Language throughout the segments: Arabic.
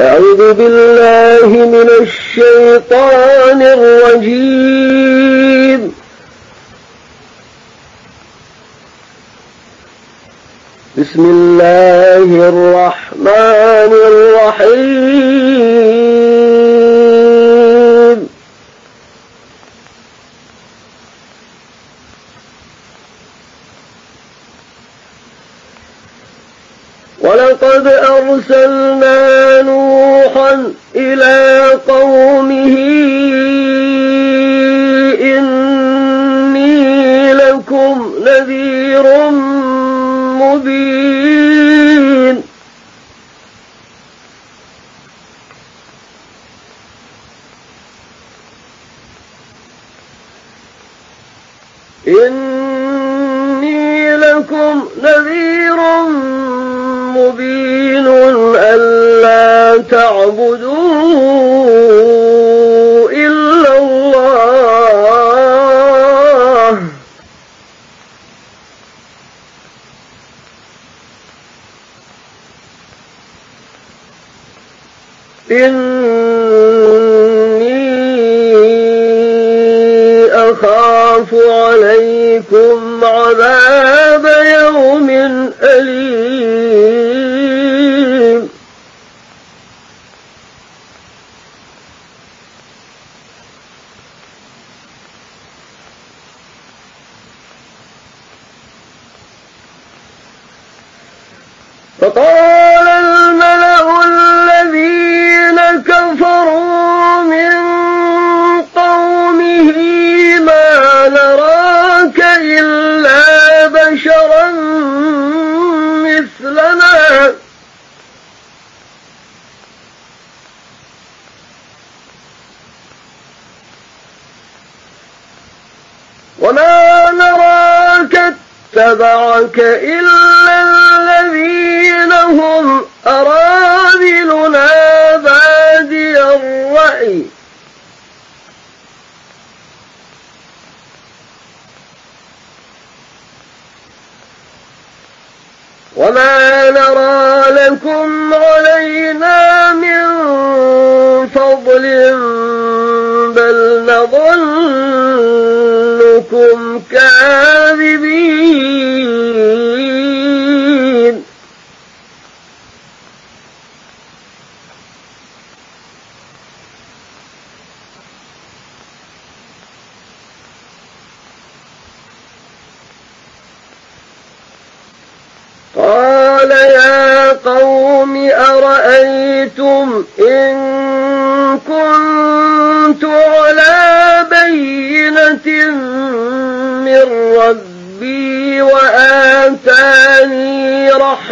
أعوذ بالله من الشيطان الرجيم. بسم الله الرحمن الرحيم. ولقد أرسلنا فقال الملأ الذين كفروا من قومه ما نراك إلا بشرا مثلنا. وما نراك اتبعك إلا نرى لكم علينا من فضل بل نظنكم كاذبين.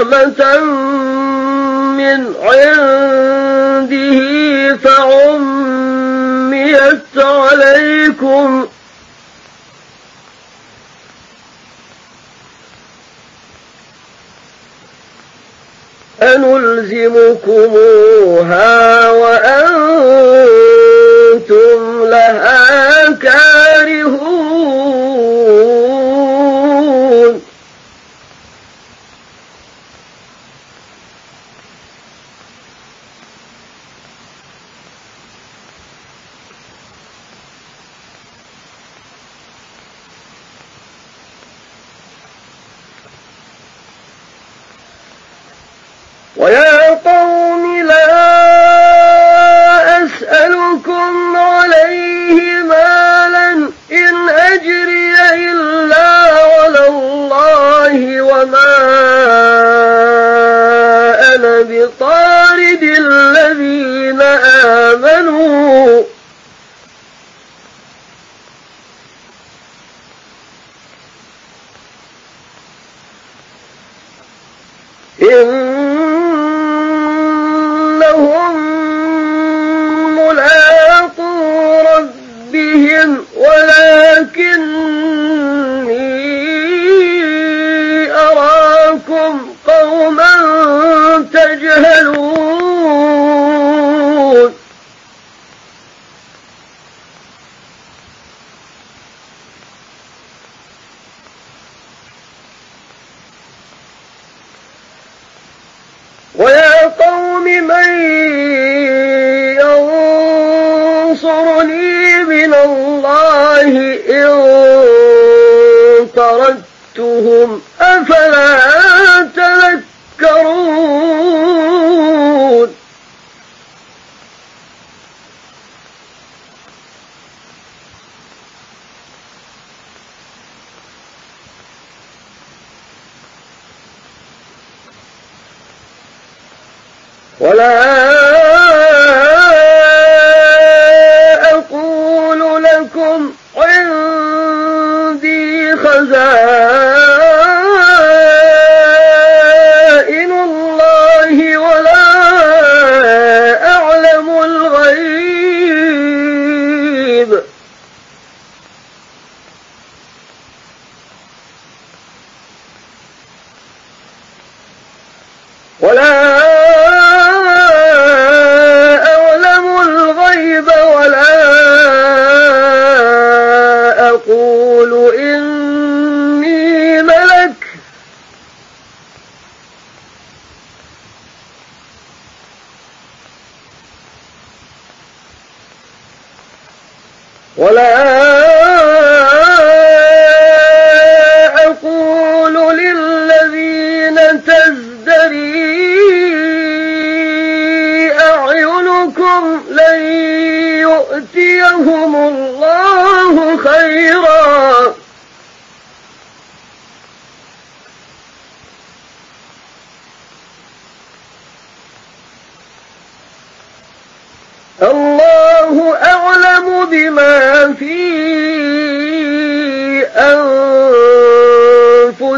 رحمة من عنده فعميت عليكم. أنلزمكموها وأنتم لها كارهون. من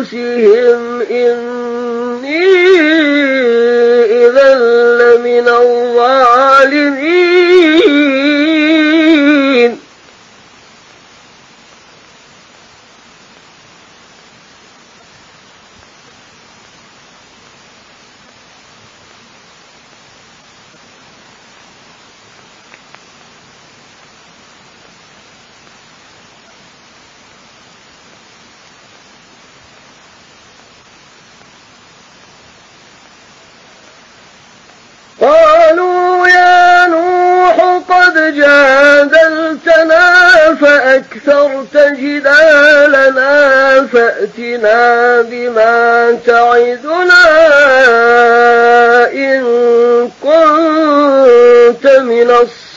أنفسهم إني إذا لمن الظالمين. أكثرت جدالنا فأتنا بما تعدنا إن كنت من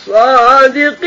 الصادقين.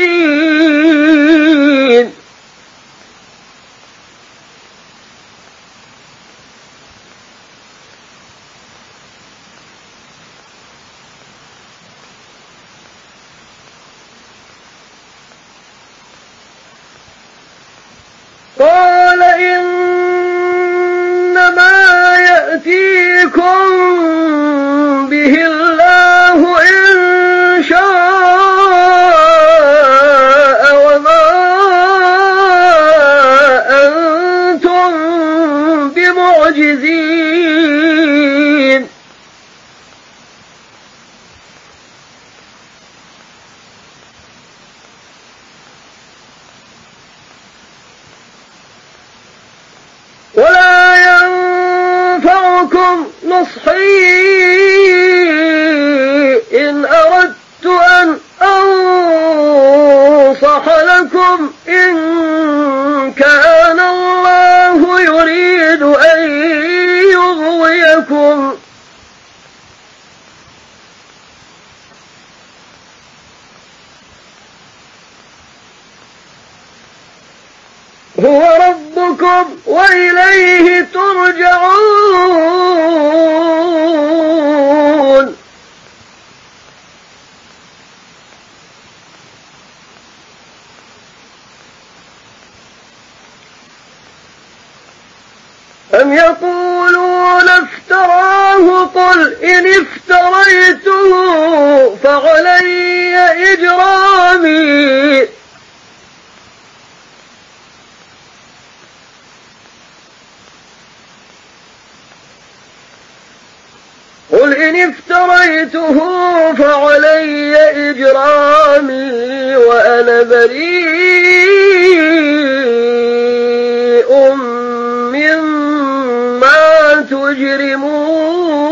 تجرمون.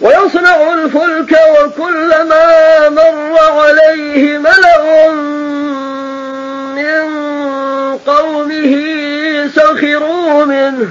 ويصنع الفلك وكلما مر عليه ملأ من قومه سخروا منه.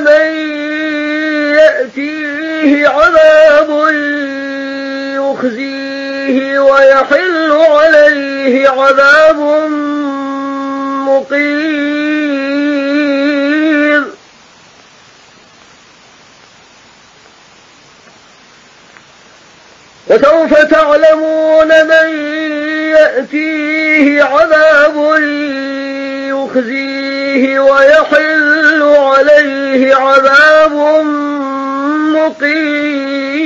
من يأتيه عذاب يخزيه ويحل عليه عذاب مقيم. وسوف تعلمون من يأتيه عذاب يخزيه عليه ويحل عليه عذاب مقيم.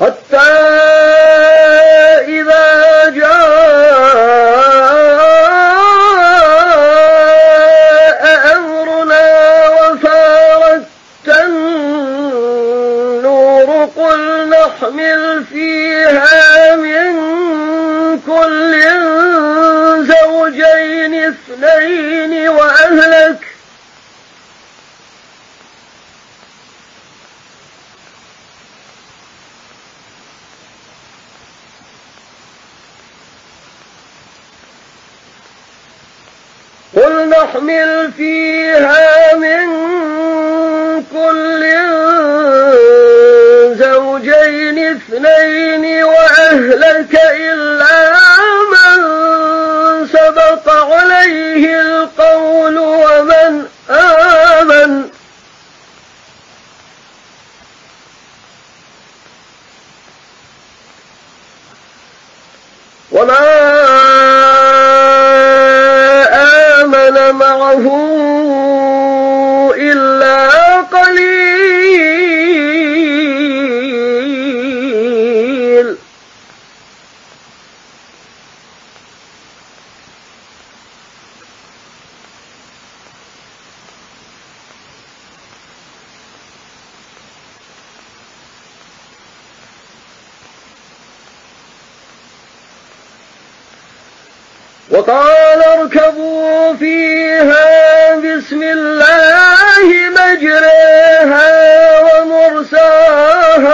حتى وقال اركبوا فيها بسم الله مجريها ومرساها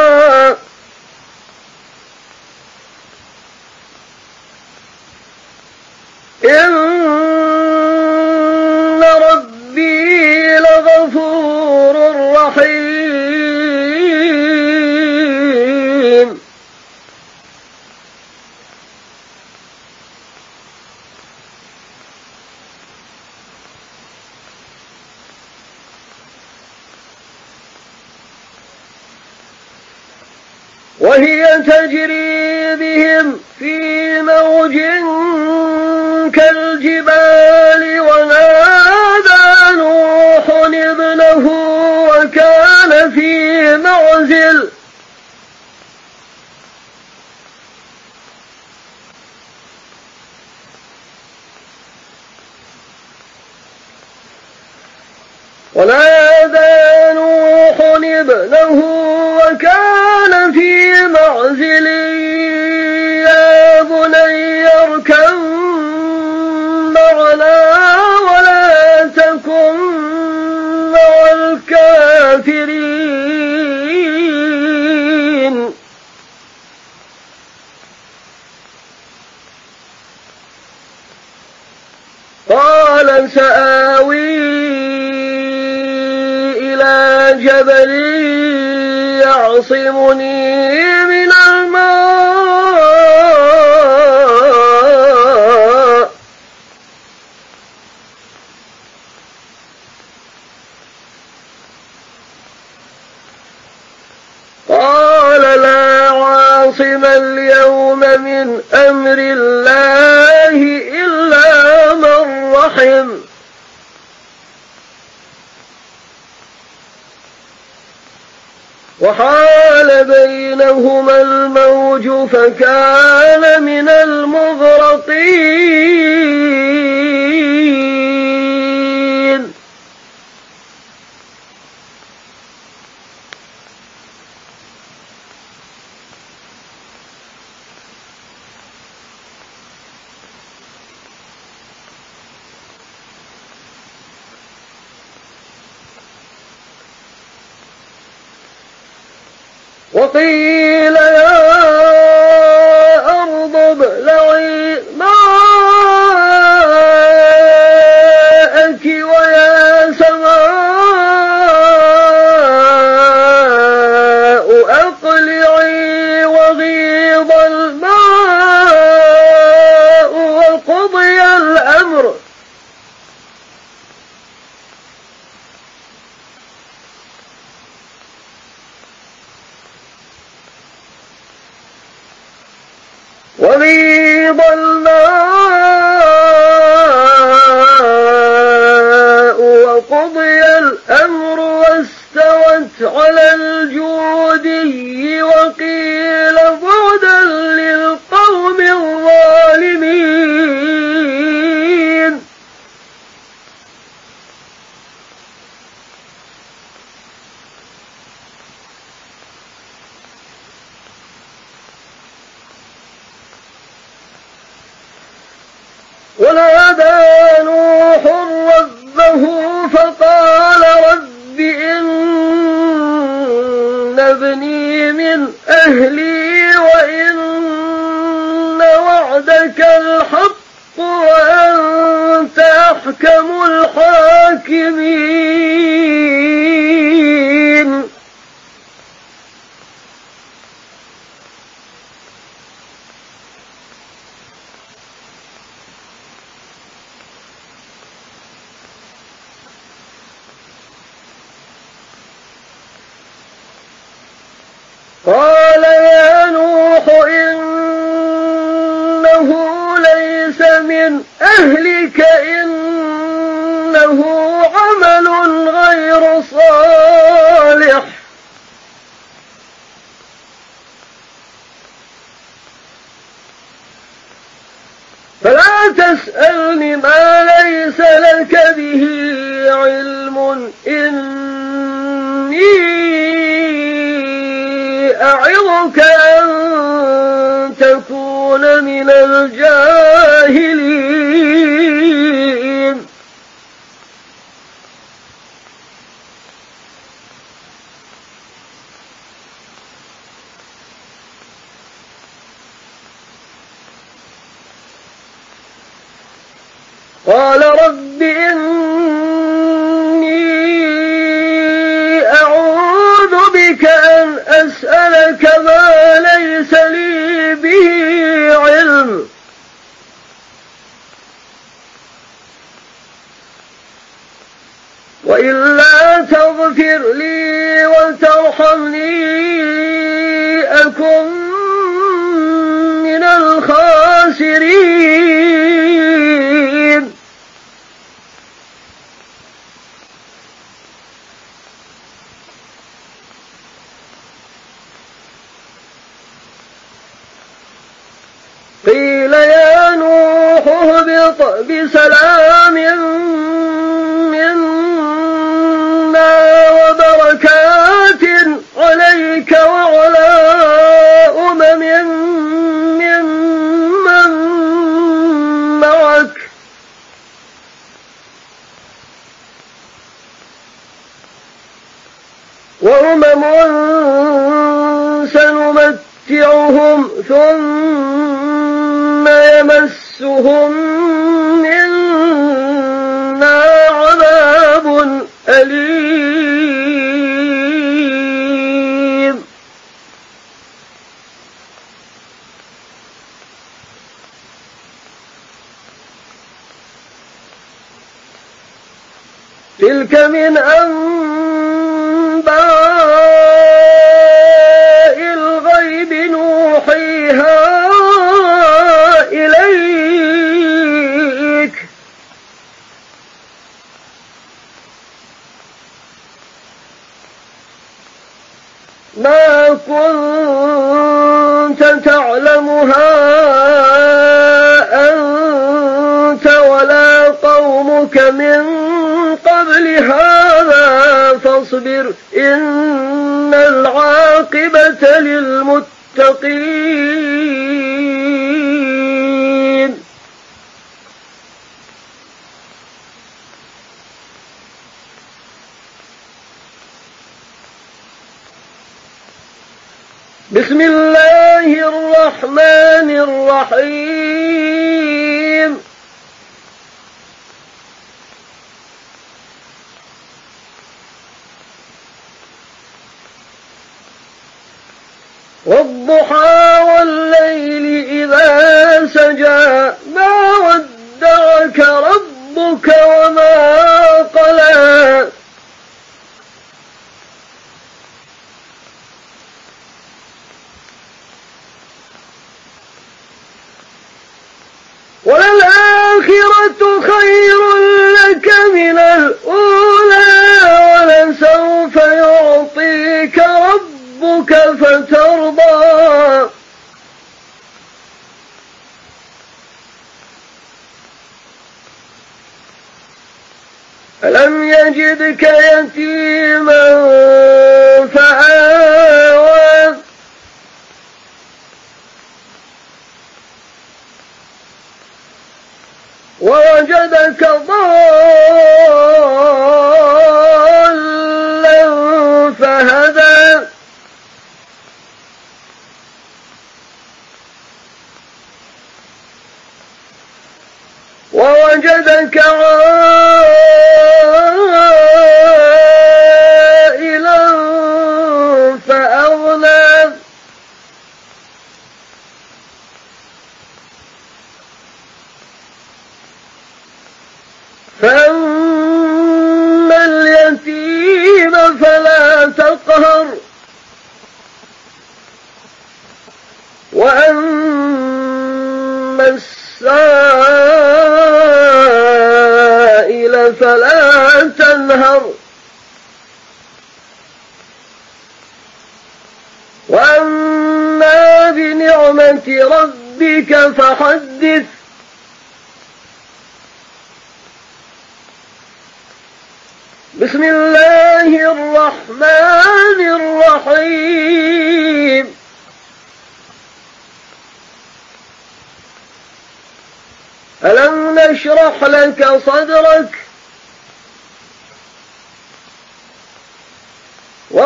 جبل يعصمني من فكان من ال يعظك أن تكون من الجاهلين. تغفر لي وترحمني أكن من الخاسرين. وللآخرة خير لك من الأولى ولسوف يعطيك ربك فترضى. ألم يجدك يتيما فآوى ووجدك ضالا. ربك فحدث. بسم الله الرحمن الرحيم. ألم نشرح لك صدرك؟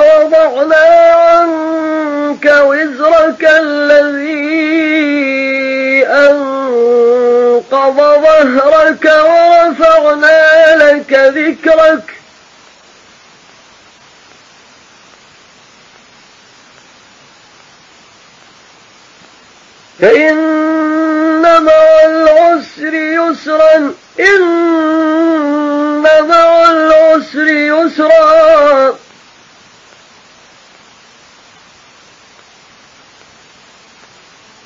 ووضعنا عنك وزرك الذي أنقض ظهرك ورفعنا لك ذكرك. فإن مع العسر يسرا إن مع العسر يسرا.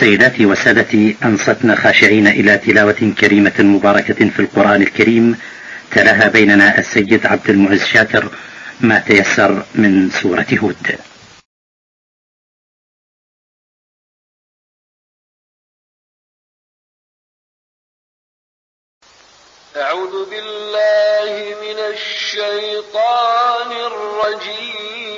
سيداتي وسادتي أنصتنا خاشعين إلى تلاوة كريمة مباركة في القرآن الكريم. تلاها بيننا السيد عبد المعز شاكر ما تيسر من سورة هود. أعوذ بالله من الشيطان الرجيم.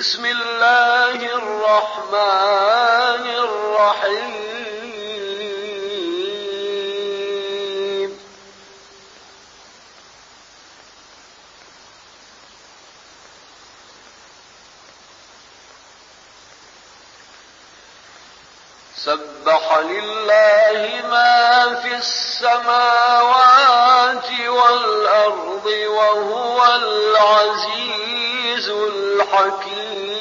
بسم الله الرحمن الرحيم. سبح لله ما في السماوات والأرض وهو العزيز الحكيم.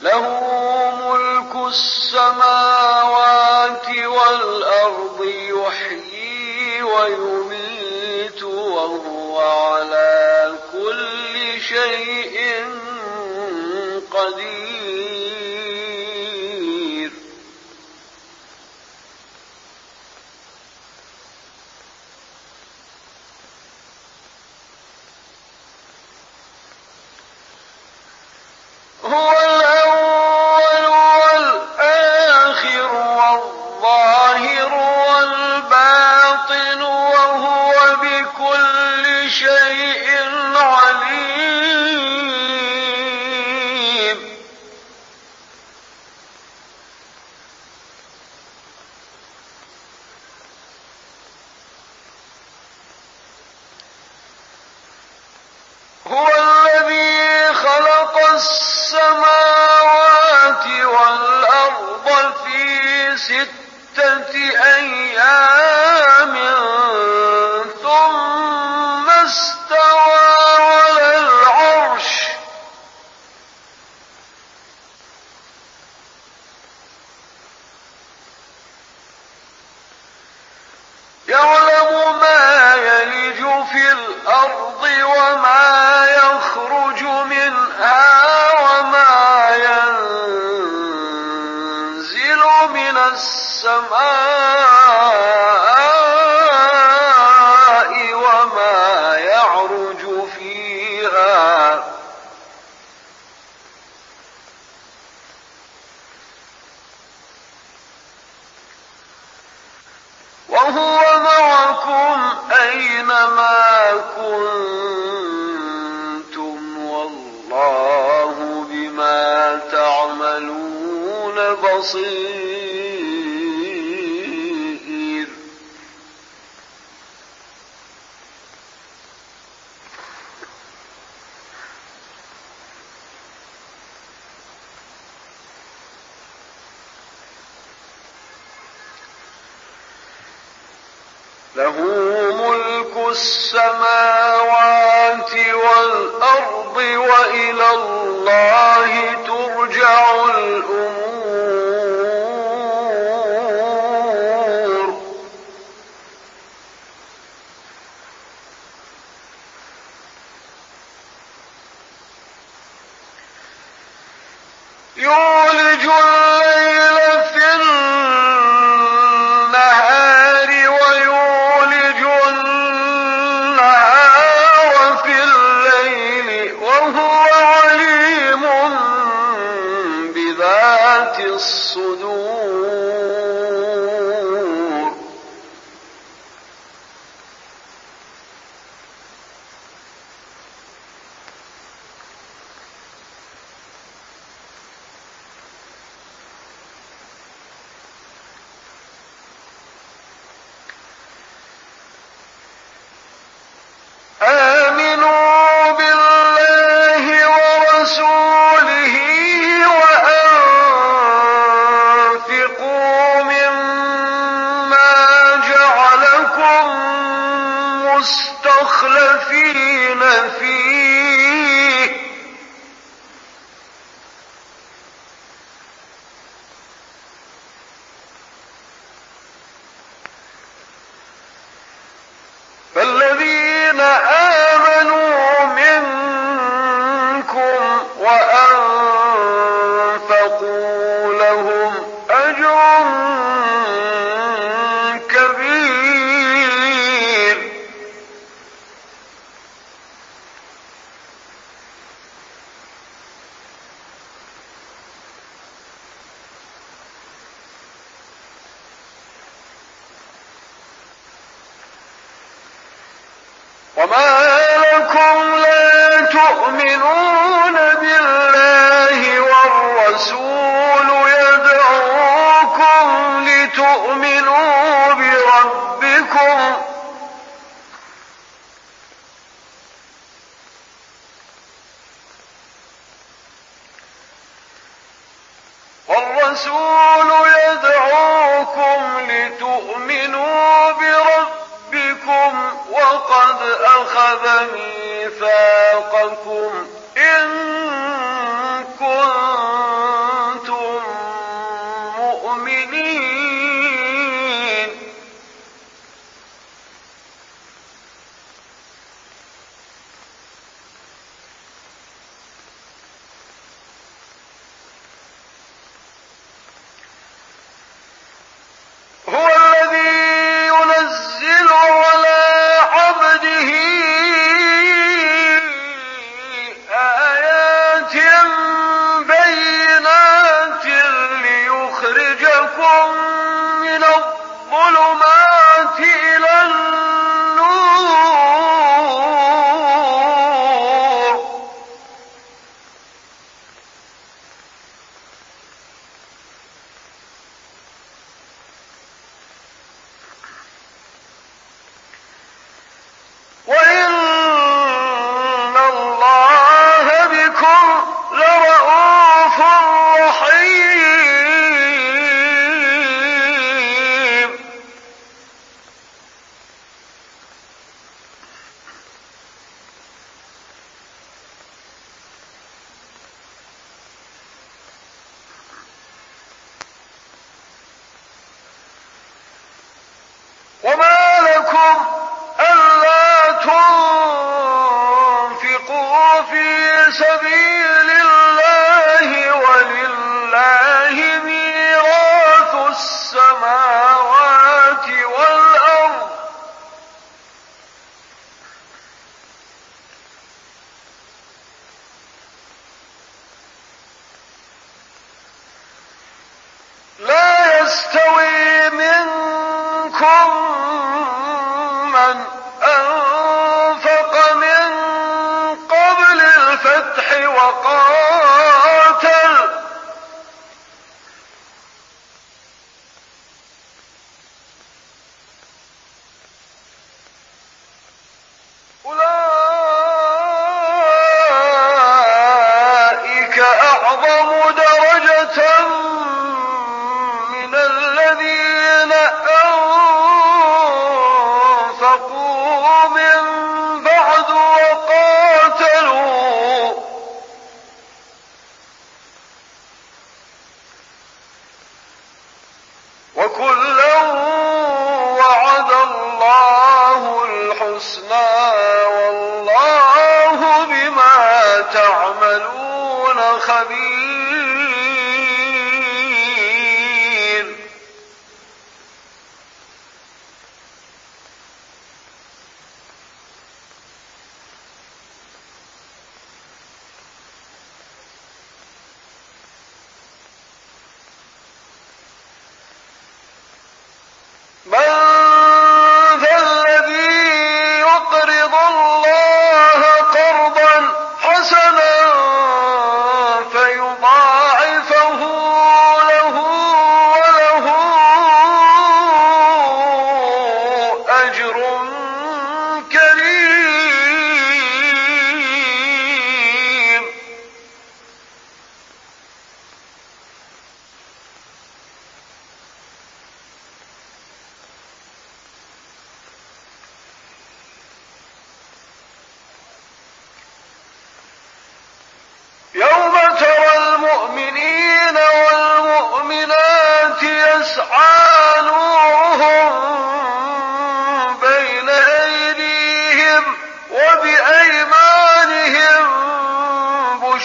له ملك السماوات والأرض يحيي ويميت وهو على كل شيء له ملك السماوات والأرض وإلى الله ترجع الأمور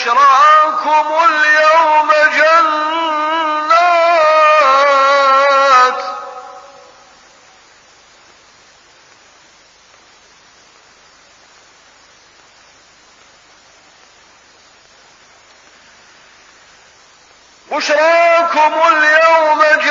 بشراكم اليوم جنات. بشراكم اليوم جنات.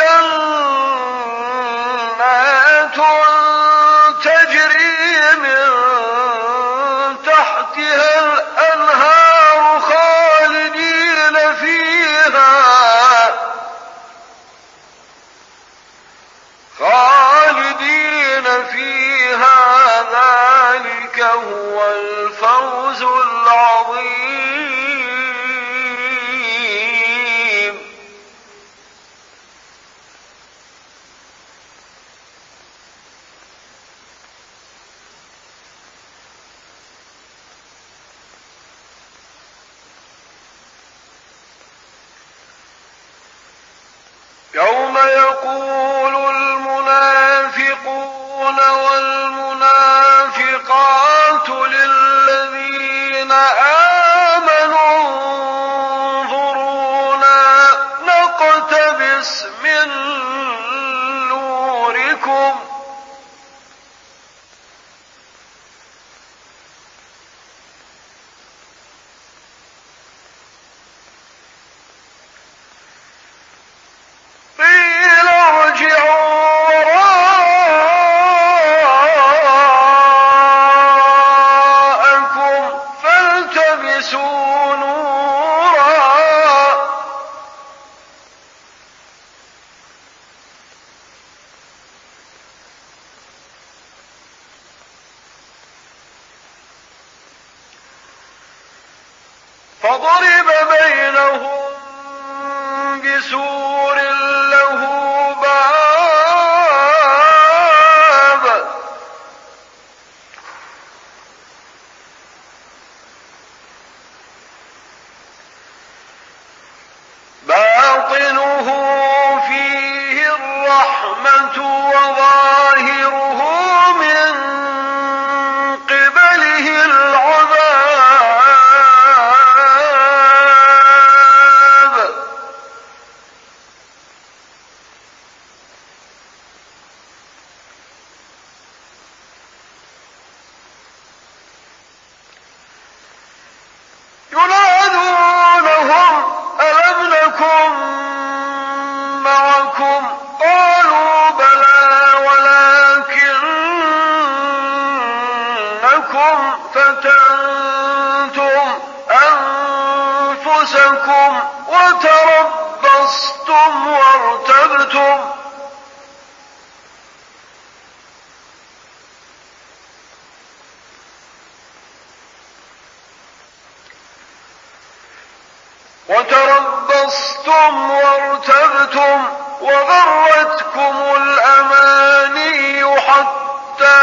وتربصتم وارتبتم وغرتكم الأماني حتى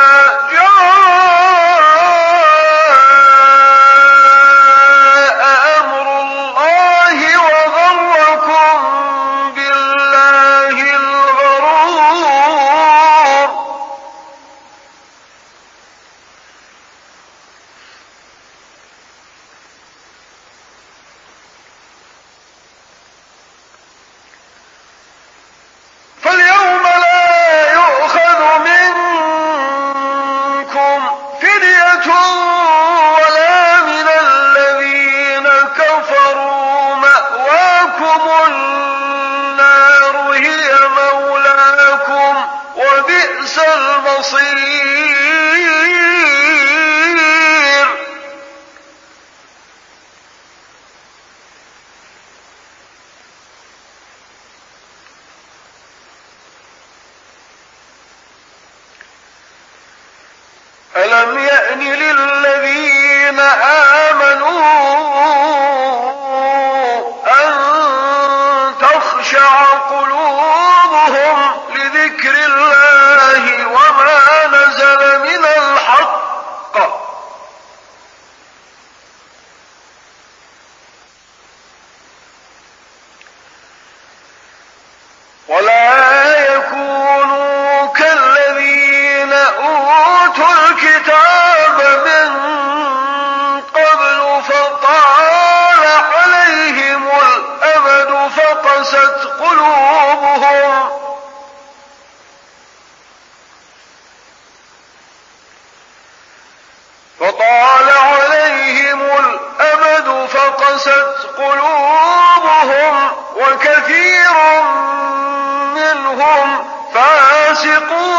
جاء فاسقون